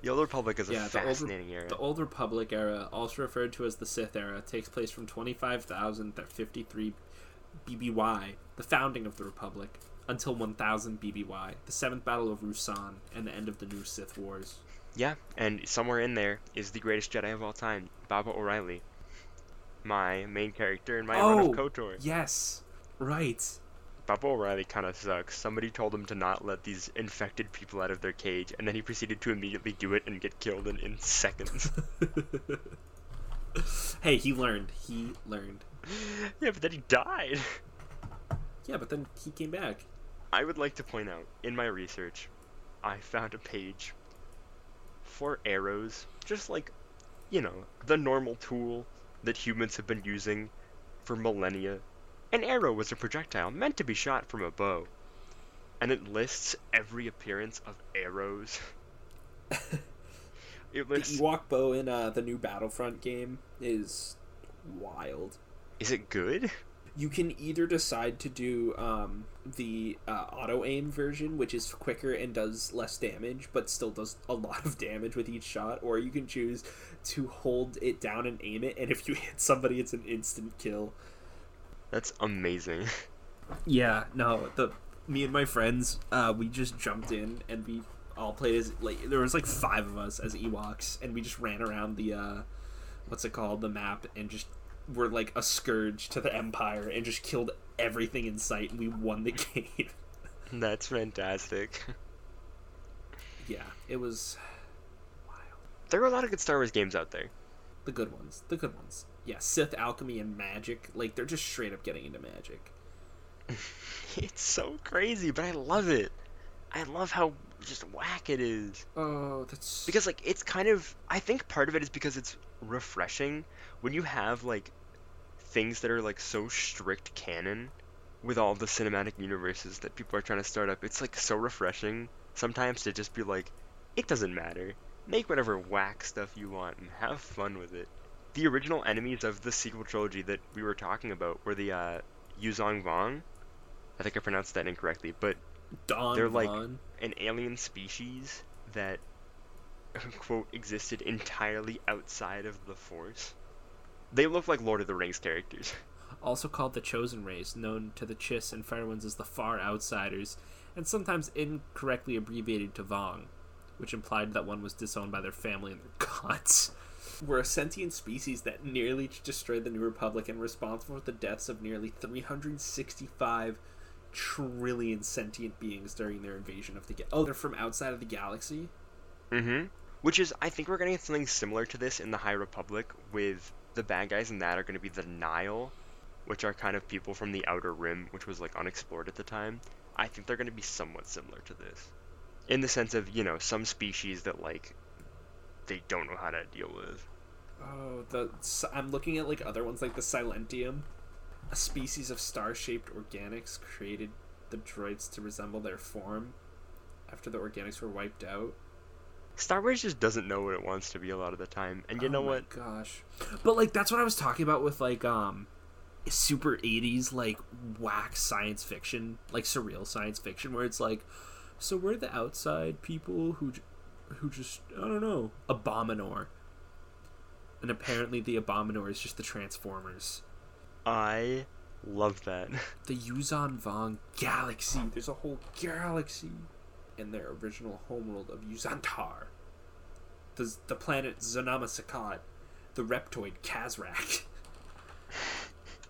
[SPEAKER 1] The Old Republic is a
[SPEAKER 2] Yeah, the Old
[SPEAKER 1] fascinating era.
[SPEAKER 2] The Old Republic era, also referred to as the Sith era, takes place from 25,000 to 53 BBY, the founding of the Republic, until 1000 BBY, the Seventh Battle of Ruusan, and the end of the New Sith Wars.
[SPEAKER 1] Yeah, and somewhere in there is the greatest Jedi of all time, Baba O'Reilly. My main character in my run
[SPEAKER 2] Oh!
[SPEAKER 1] of KOTOR.
[SPEAKER 2] Yes, right.
[SPEAKER 1] Baba O'Reilly kind of sucks. Somebody told him to not let these infected people out of their cage, and then he proceeded to immediately do it and get killed in, in seconds.
[SPEAKER 2] hey, he learned. He learned.
[SPEAKER 1] yeah, but then he died.
[SPEAKER 2] Yeah, but then he came back.
[SPEAKER 1] I would like to point out, in my research, I found a page for arrows, just like, you know, the normal tool that humans have been using for millennia. An arrow was a projectile meant to be shot from a bow. And it lists every appearance of arrows. it
[SPEAKER 2] The
[SPEAKER 1] lists.
[SPEAKER 2] Ewok bow in uh, the new Battlefront game is wild.
[SPEAKER 1] Is it good?
[SPEAKER 2] You can either decide to do um, the uh, auto aim version, which is quicker and does less damage, but still does a lot of damage with each shot, or you can choose to hold it down and aim it, and if you hit somebody, it's an instant kill.
[SPEAKER 1] That's amazing.
[SPEAKER 2] Yeah, no, the me and my friends, uh, we just jumped in and we all played as like there was like five of us as Ewoks, and we just ran around the uh, what's it called, the map, and just were like a scourge to the Empire and just killed everything in sight, and we won the game.
[SPEAKER 1] That's fantastic.
[SPEAKER 2] yeah, it was wild.
[SPEAKER 1] There are a lot of good Star Wars games out there.
[SPEAKER 2] The good ones, the good ones. Yeah, Sith alchemy and magic, like they're just straight up getting into magic.
[SPEAKER 1] It's so crazy, but I love it. I love how just whack it is.
[SPEAKER 2] Oh, that's
[SPEAKER 1] Because like it's kind of I think part of it is because it's refreshing when you have like things that are like so strict canon with all the cinematic universes that people are trying to start up. It's like so refreshing sometimes to just be like it doesn't matter. Make whatever whack stuff you want and have fun with it. The original enemies of the sequel trilogy that we were talking about were the uh Yuzong Vong. I think I pronounced that incorrectly, but
[SPEAKER 2] Don
[SPEAKER 1] they're like-
[SPEAKER 2] Vaughn.
[SPEAKER 1] an alien species that quote existed entirely outside of the force they look like lord of the rings characters
[SPEAKER 2] also called the Chosen Race, known to the Chiss and Fairwinds as the Far Outsiders, and sometimes incorrectly abbreviated to Vong, which implied that one was disowned by their family and their gods. Were a sentient species that nearly destroyed the New Republic and responsible for the deaths of nearly 365 trillion sentient beings during their invasion of the ga- Oh, they're from outside of the galaxy?
[SPEAKER 1] mm-hmm which is i think we're gonna get something similar to this in the high republic with the bad guys in that are gonna be the Nihil which are kind of people from the outer rim which was like unexplored at the time i think they're gonna be somewhat similar to this in the sense of you know some species that like they don't know how to deal with
[SPEAKER 2] Oh, the I'm looking at like other ones like the Silentium, a species of star-shaped organics created the droids to resemble their form after the organics were wiped out.
[SPEAKER 1] Star Wars just doesn't know what it wants to be a lot of the time. And you
[SPEAKER 2] oh
[SPEAKER 1] know what?
[SPEAKER 2] Gosh, but like that's what I was talking about with like um, super '80s like whack science fiction, like surreal science fiction, where it's like, so we're the outside people who, j- who just I don't know, Abominor. And apparently, the Abominor is just the Transformers.
[SPEAKER 1] I love that.
[SPEAKER 2] the Yuuzhan Vong galaxy. There's a whole galaxy in their original homeworld of Yuuzhan'tar. The, the planet Zonama Sekot, the reptoid Kazrak.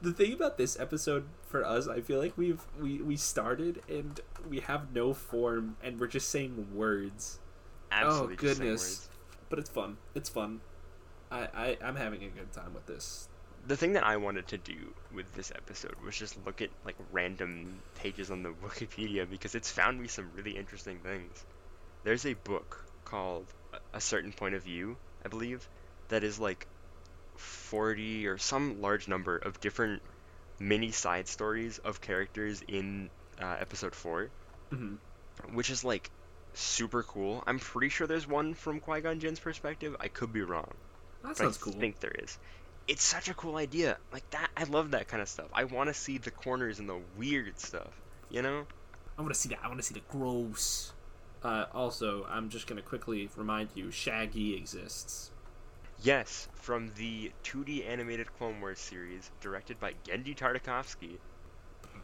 [SPEAKER 2] the thing about this episode for us, I feel like we've we, we started and we have no form and we're just saying words.
[SPEAKER 1] Absolutely
[SPEAKER 2] oh goodness, but it's fun. It's fun. I, I I'm having a good time with this.
[SPEAKER 1] The thing that I wanted to do with this episode was just look at like random pages on the Wikipedia because it's found me some really interesting things. There's a book called A- Certain Point of View, I believe, that is like 40 or some large number of different mini side stories of characters in uh, episode 4,
[SPEAKER 2] hmm
[SPEAKER 1] which is like super cool. I'm pretty sure there's one from Qui-Gon Jinn's perspective. I could be wrong.
[SPEAKER 2] That sounds
[SPEAKER 1] I
[SPEAKER 2] cool.
[SPEAKER 1] think there is. It's such a cool idea. Like that, I love that kind of stuff. I want to see the corners and the weird stuff. You know?
[SPEAKER 2] I want to see that. I want to see the gross. Uh, also, I'm just gonna quickly remind you, Shaggy exists.
[SPEAKER 1] Yes, from the 2D animated Clone Wars series, directed by Genndy Tartakovsky.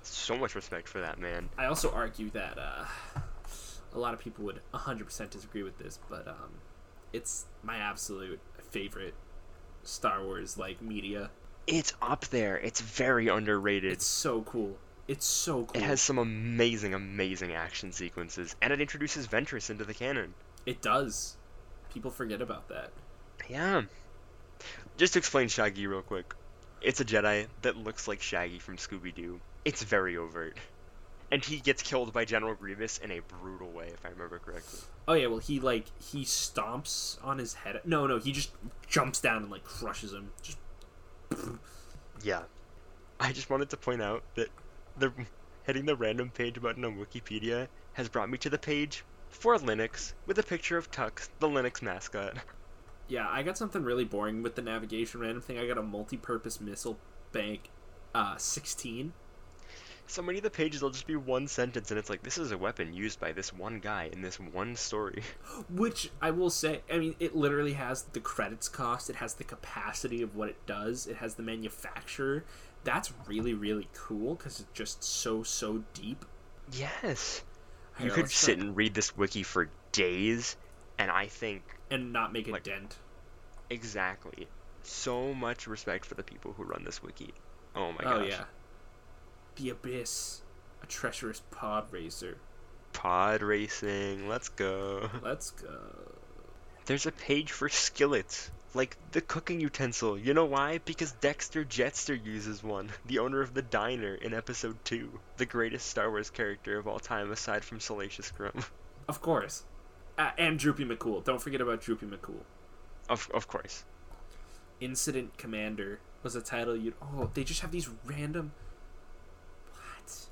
[SPEAKER 1] So much respect for that man.
[SPEAKER 2] I also argue that uh, a lot of people would 100% disagree with this, but um, it's my absolute favorite Star Wars like media.
[SPEAKER 1] It's up there. It's very underrated.
[SPEAKER 2] It's so cool. It's so cool.
[SPEAKER 1] It has some amazing, amazing action sequences, and it introduces Ventress into the canon.
[SPEAKER 2] It does. People forget about that.
[SPEAKER 1] Yeah. Just to explain Shaggy real quick. It's a Jedi that looks like Shaggy from Scooby Doo. It's very overt. And he gets killed by General Grievous in a brutal way, if I remember correctly.
[SPEAKER 2] Oh yeah, well he like he stomps on his head. No, no, he just jumps down and like crushes him. Just
[SPEAKER 1] Yeah. I just wanted to point out that the hitting the random page button on Wikipedia has brought me to the page for Linux with a picture of Tux, the Linux mascot.
[SPEAKER 2] yeah, I got something really boring with the navigation random thing. I got a multi-purpose missile bank, uh, sixteen.
[SPEAKER 1] So many of the pages will just be one sentence, and it's like, this is a weapon used by this one guy in this one story.
[SPEAKER 2] Which I will say, I mean, it literally has the credits cost. It has the capacity of what it does. It has the manufacturer. That's really really cool because it's just so so deep.
[SPEAKER 1] Yes. You
[SPEAKER 2] Here,
[SPEAKER 1] could sit
[SPEAKER 2] try-
[SPEAKER 1] and read this wiki for days, and I think
[SPEAKER 2] and not make a
[SPEAKER 1] like-
[SPEAKER 2] dent.
[SPEAKER 1] exactly. So much respect for the people who run this wiki. Oh my
[SPEAKER 2] oh
[SPEAKER 1] gosh.
[SPEAKER 2] yeah. The abyss, a treacherous pod racer.
[SPEAKER 1] Pod racing, let's go.
[SPEAKER 2] Let's go.
[SPEAKER 1] There's a page for skillets, like the cooking utensil. You know why? Because Dexter Jetster uses one, the owner of the diner in episode 2, the greatest Star Wars character of all time aside from Salacious Crumb.
[SPEAKER 2] Of course. Uh, and Droopy McCool. Don't forget about Droopy McCool.
[SPEAKER 1] of, of course.
[SPEAKER 2] Incident Commander was a title you'd. Oh, they just have these random. What? It's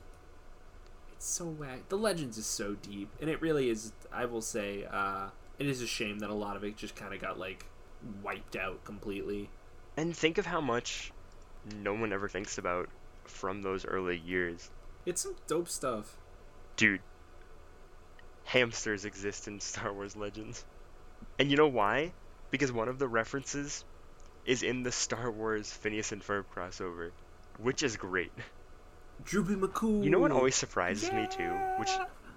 [SPEAKER 2] so whack. The Legends is so deep, and it really is. I will say, uh, it is a shame that a lot of it just kind of got like wiped out completely.
[SPEAKER 1] And think of how much no one ever thinks about from those early years.
[SPEAKER 2] It's some dope stuff.
[SPEAKER 1] Dude, hamsters exist in Star Wars Legends. And you know why? Because one of the references is in the Star Wars Phineas and Ferb crossover, which is great.
[SPEAKER 2] Droopy McCool.
[SPEAKER 1] You know what always surprises me too, which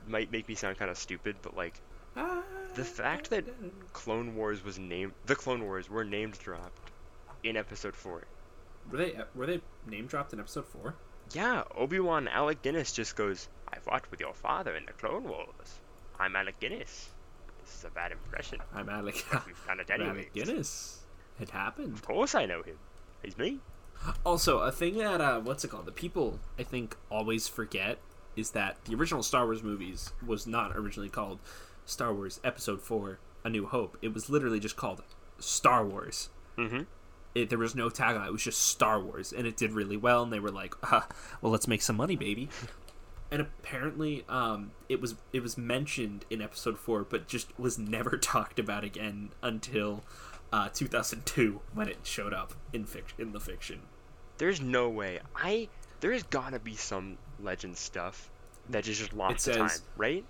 [SPEAKER 1] might make me sound kind of stupid, but like
[SPEAKER 2] Ah.
[SPEAKER 1] The fact that Clone Wars was named the Clone Wars were named dropped in episode 4.
[SPEAKER 2] were they were they name dropped in episode four?
[SPEAKER 1] Yeah, Obi-Wan Alec Guinness just goes, I fought with your father in the Clone Wars. I'm Alec Guinness. This is a bad impression.
[SPEAKER 2] I'm Alec.
[SPEAKER 1] We've done it anyways.
[SPEAKER 2] Alec Guinness. It happened.
[SPEAKER 1] Of course I know him. He's me.
[SPEAKER 2] Also, a thing that uh, what's it called? The people I think always forget is that the original Star Wars movies was not originally called Star Wars Episode Four: A New Hope. It was literally just called Star Wars.
[SPEAKER 1] Mm-hmm.
[SPEAKER 2] It, there was no tagline. It was just Star Wars, and it did really well. And they were like, ah, "Well, let's make some money, baby." and apparently, um, it was it was mentioned in Episode Four, but just was never talked about again until uh, 2002 when it showed up in fic- in the fiction.
[SPEAKER 1] There's no way. I there's gotta be some legend stuff that is just lost
[SPEAKER 2] It
[SPEAKER 1] to time, right?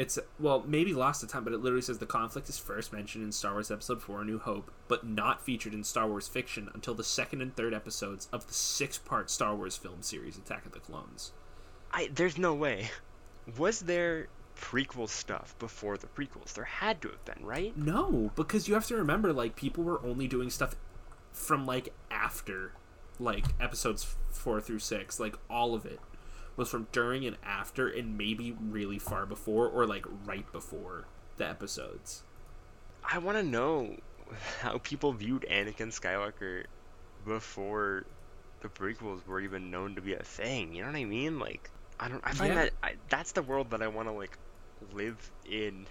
[SPEAKER 2] It's well, maybe lost to time, but it literally says the conflict is first mentioned in Star Wars Episode Four: A New Hope, but not featured in Star Wars fiction until the second and third episodes of the six-part Star Wars film series Attack of the Clones.
[SPEAKER 1] I there's no way. Was there prequel stuff before the prequels? There had to have been, right?
[SPEAKER 2] No, because you have to remember, like people were only doing stuff from like after, like episodes four through six. Like all of it was from during and after, and maybe really far before, or like right before the episodes.
[SPEAKER 1] I want to know how people viewed Anakin Skywalker before the prequels were even known to be a thing. You know what I mean? Like, I don't. I find
[SPEAKER 2] Yeah.
[SPEAKER 1] that I, that's the world that I want to like live in,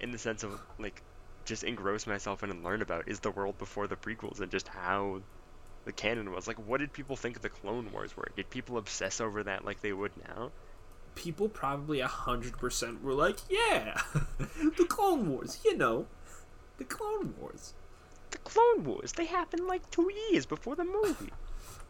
[SPEAKER 1] in the sense of like just engross myself in and learn about is the world before the prequels and just how the canon was. Like, what did people think the Clone Wars were? Did people obsess over that like they would now?
[SPEAKER 2] People probably a hundred percent were like, "Yeah, the Clone Wars, you know, the Clone Wars."
[SPEAKER 1] The Clone Wars they happened like two years before the movie.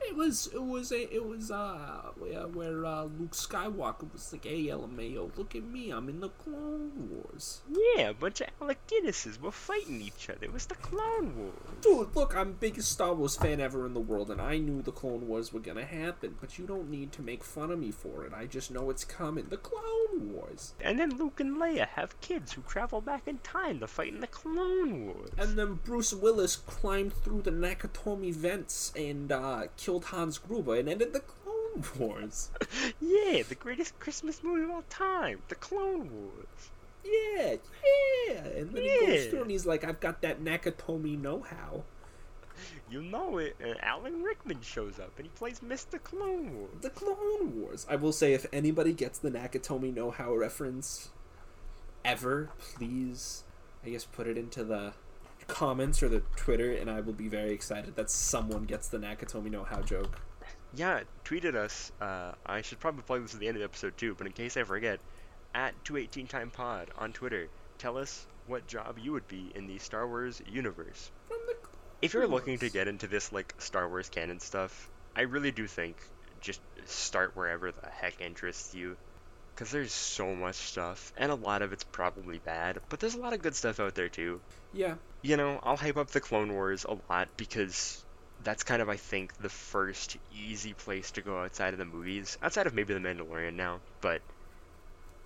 [SPEAKER 2] It was it was a it was uh where, where uh, Luke Skywalker was like, "Hey LMAO, look at me, I'm in the Clone Wars."
[SPEAKER 1] Yeah, a bunch of Alec Guinnesses were fighting each other. It was the Clone Wars.
[SPEAKER 2] Dude, look, I'm biggest Star Wars fan ever in the world, and I knew the Clone Wars were gonna happen. But you don't need to make fun of me for it. I just know it's coming. The Clone Wars.
[SPEAKER 1] And then Luke and Leia have kids who travel back in time to fight in the Clone Wars.
[SPEAKER 2] And then Bruce Willis climbed through the Nakatomi vents and uh, killed Hans Gruber and ended the Clone Wars.
[SPEAKER 1] yeah, the greatest Christmas movie of all time, The Clone Wars.
[SPEAKER 2] Yeah, yeah. And then he goes
[SPEAKER 1] Yeah.
[SPEAKER 2] through and he's like, I've got that Nakatomi know-how.
[SPEAKER 1] You know it, and Alan Rickman shows up and he plays Mr. Clone Wars.
[SPEAKER 2] The Clone Wars. I will say, if anybody gets the Nakatomi know-how reference ever, please, I guess, put it into the comments or the Twitter, and I will be very excited that someone gets the Nakatomi know-how joke.
[SPEAKER 1] Yeah, tweeted us. Uh, I should probably plug this at the end of the episode too, but in case I forget, at 218 Time Pod on Twitter, tell us what job you would be in the Star Wars universe. If you're looking to get into this like Star Wars canon stuff, I really do think just start wherever the heck interests you. Cause there's so much stuff, and a lot of it's probably bad, but there's a lot of good stuff out there too.
[SPEAKER 2] Yeah,
[SPEAKER 1] You know, I'll hype up the Clone Wars a lot because that's kind of I think the first easy place to go outside of the movies, outside of maybe the Mandalorian now, but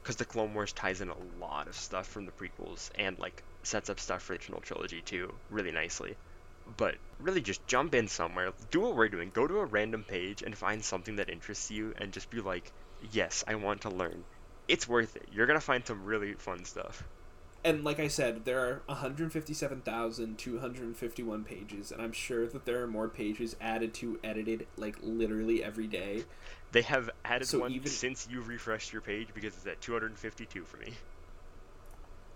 [SPEAKER 1] because the Clone Wars ties in a lot of stuff from the prequels and like sets up stuff for the original trilogy too, really nicely. But really, just jump in somewhere, do what we're doing, go to a random page and find something that interests you, and just be like, yes, I want to learn. It's worth it. You're gonna find some really fun stuff.
[SPEAKER 2] and like I said, there are 157,251 pages, and I'm sure that there are more pages added to, edited, like literally every day.
[SPEAKER 1] They have added
[SPEAKER 2] So
[SPEAKER 1] one
[SPEAKER 2] even-
[SPEAKER 1] since you've refreshed your page because it's at 252 for me.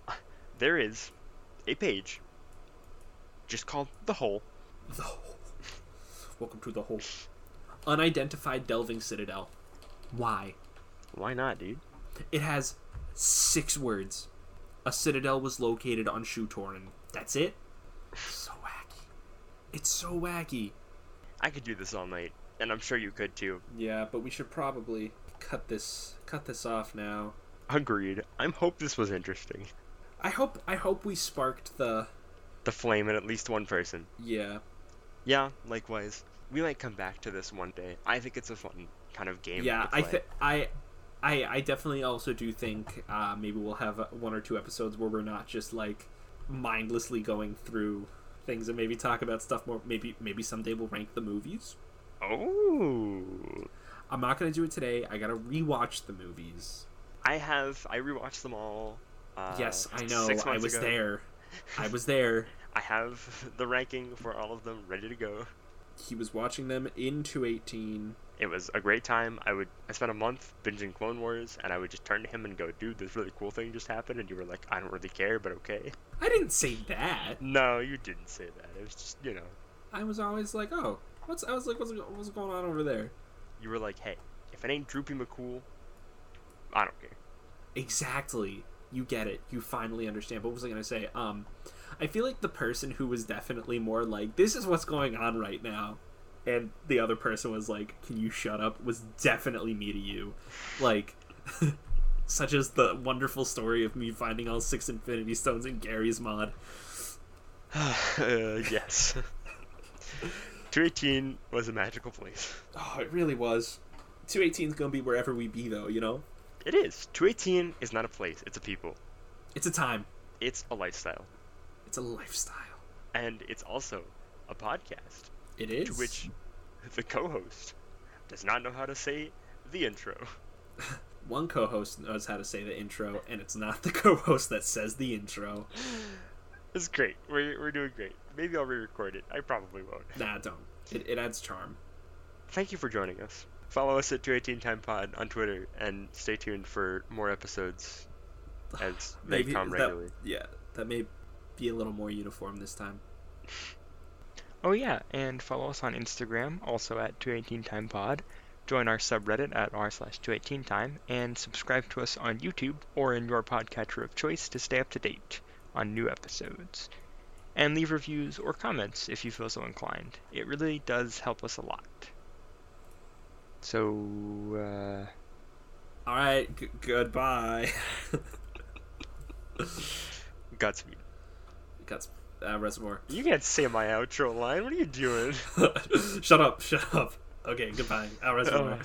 [SPEAKER 1] There is a page just called The Hole.
[SPEAKER 2] The hole. Welcome to the hole. Unidentified delving citadel. Why?
[SPEAKER 1] Why not, dude?
[SPEAKER 2] It has six words. A citadel was located on Shutorin. That's it. So wacky. It's so wacky.
[SPEAKER 1] I could do this all night, and I'm sure you could too.
[SPEAKER 2] Yeah, but we should probably cut this cut this off now.
[SPEAKER 1] Agreed. I hope this was interesting.
[SPEAKER 2] I hope I hope we sparked the
[SPEAKER 1] The flame in at least one person.
[SPEAKER 2] yeah.
[SPEAKER 1] Yeah, likewise. We might come back to this one day. I think it's a fun kind of game.
[SPEAKER 2] yeah, I I. I, I definitely also do think uh, maybe we'll have one or two episodes where we're not just like mindlessly going through things and maybe talk about stuff more. Maybe maybe someday we'll rank the movies.
[SPEAKER 1] Oh.
[SPEAKER 2] I'm not gonna do it today. I gotta rewatch the movies.
[SPEAKER 1] I have. I rewatched them all. Uh,
[SPEAKER 2] yes, I know.
[SPEAKER 1] six
[SPEAKER 2] I was
[SPEAKER 1] ago.
[SPEAKER 2] there. I was there.
[SPEAKER 1] I have the ranking for all of them ready to go.
[SPEAKER 2] He was watching them in 218.
[SPEAKER 1] It was a great time. I would I spent a month binging Clone Wars, and I would just turn to him and go, "Dude, this really cool thing just happened," and you were like, "I don't really care, but okay."
[SPEAKER 2] I didn't say that.
[SPEAKER 1] No, you didn't say that. It was just you know,
[SPEAKER 2] I was always like, oh, what's? I was like, what's, what's going on over there?
[SPEAKER 1] you were like, "Hey, if it ain't Droopy McCool, I don't care."
[SPEAKER 2] Exactly. You get it. You finally understand. What was I gonna say? Um, I feel like the person who was definitely more like, this is what's going on right now, and the other person was like, can you shut up? Was definitely me to you, like. Such as the wonderful story of me finding all six Infinity Stones in Garry's mod.
[SPEAKER 1] uh, yes. 218 was a magical place.
[SPEAKER 2] Oh, it really was. 218 is gonna be wherever we be, though, you know?
[SPEAKER 1] It is. 218 is not a place, it's a people.
[SPEAKER 2] It's a time,
[SPEAKER 1] It's a lifestyle.
[SPEAKER 2] It's a lifestyle.
[SPEAKER 1] And it's also a podcast
[SPEAKER 2] It is.
[SPEAKER 1] to which the co host does not know how to say the intro.
[SPEAKER 2] One co host knows how to say the intro, and it's not the co host that says the intro.
[SPEAKER 3] It's great. We're, we're doing great. Maybe I'll re-record it. I probably won't.
[SPEAKER 2] Nah, don't. It, it adds charm.
[SPEAKER 3] Thank you for joining us. Follow us at 218 Time Pod on Twitter and stay tuned for more episodes as they
[SPEAKER 2] Maybe
[SPEAKER 3] come
[SPEAKER 2] that-
[SPEAKER 3] regularly.
[SPEAKER 2] yeah, that may be a little more uniform this time.
[SPEAKER 1] Oh yeah, and follow us on Instagram, also at 218timepod. Join our subreddit at r slash 218time, and subscribe to us on YouTube or in your podcatcher of choice to stay up to date on new episodes. And leave reviews or comments if you feel so inclined. It really does help us a lot. So, uh,
[SPEAKER 2] All right, g- goodbye.
[SPEAKER 3] Godspeed.
[SPEAKER 2] Cuts. Uh, reservoir.
[SPEAKER 3] You can't say my outro line. What are you doing?
[SPEAKER 2] shut up. Shut up. Okay, goodbye. Reservoir.
[SPEAKER 1] uh,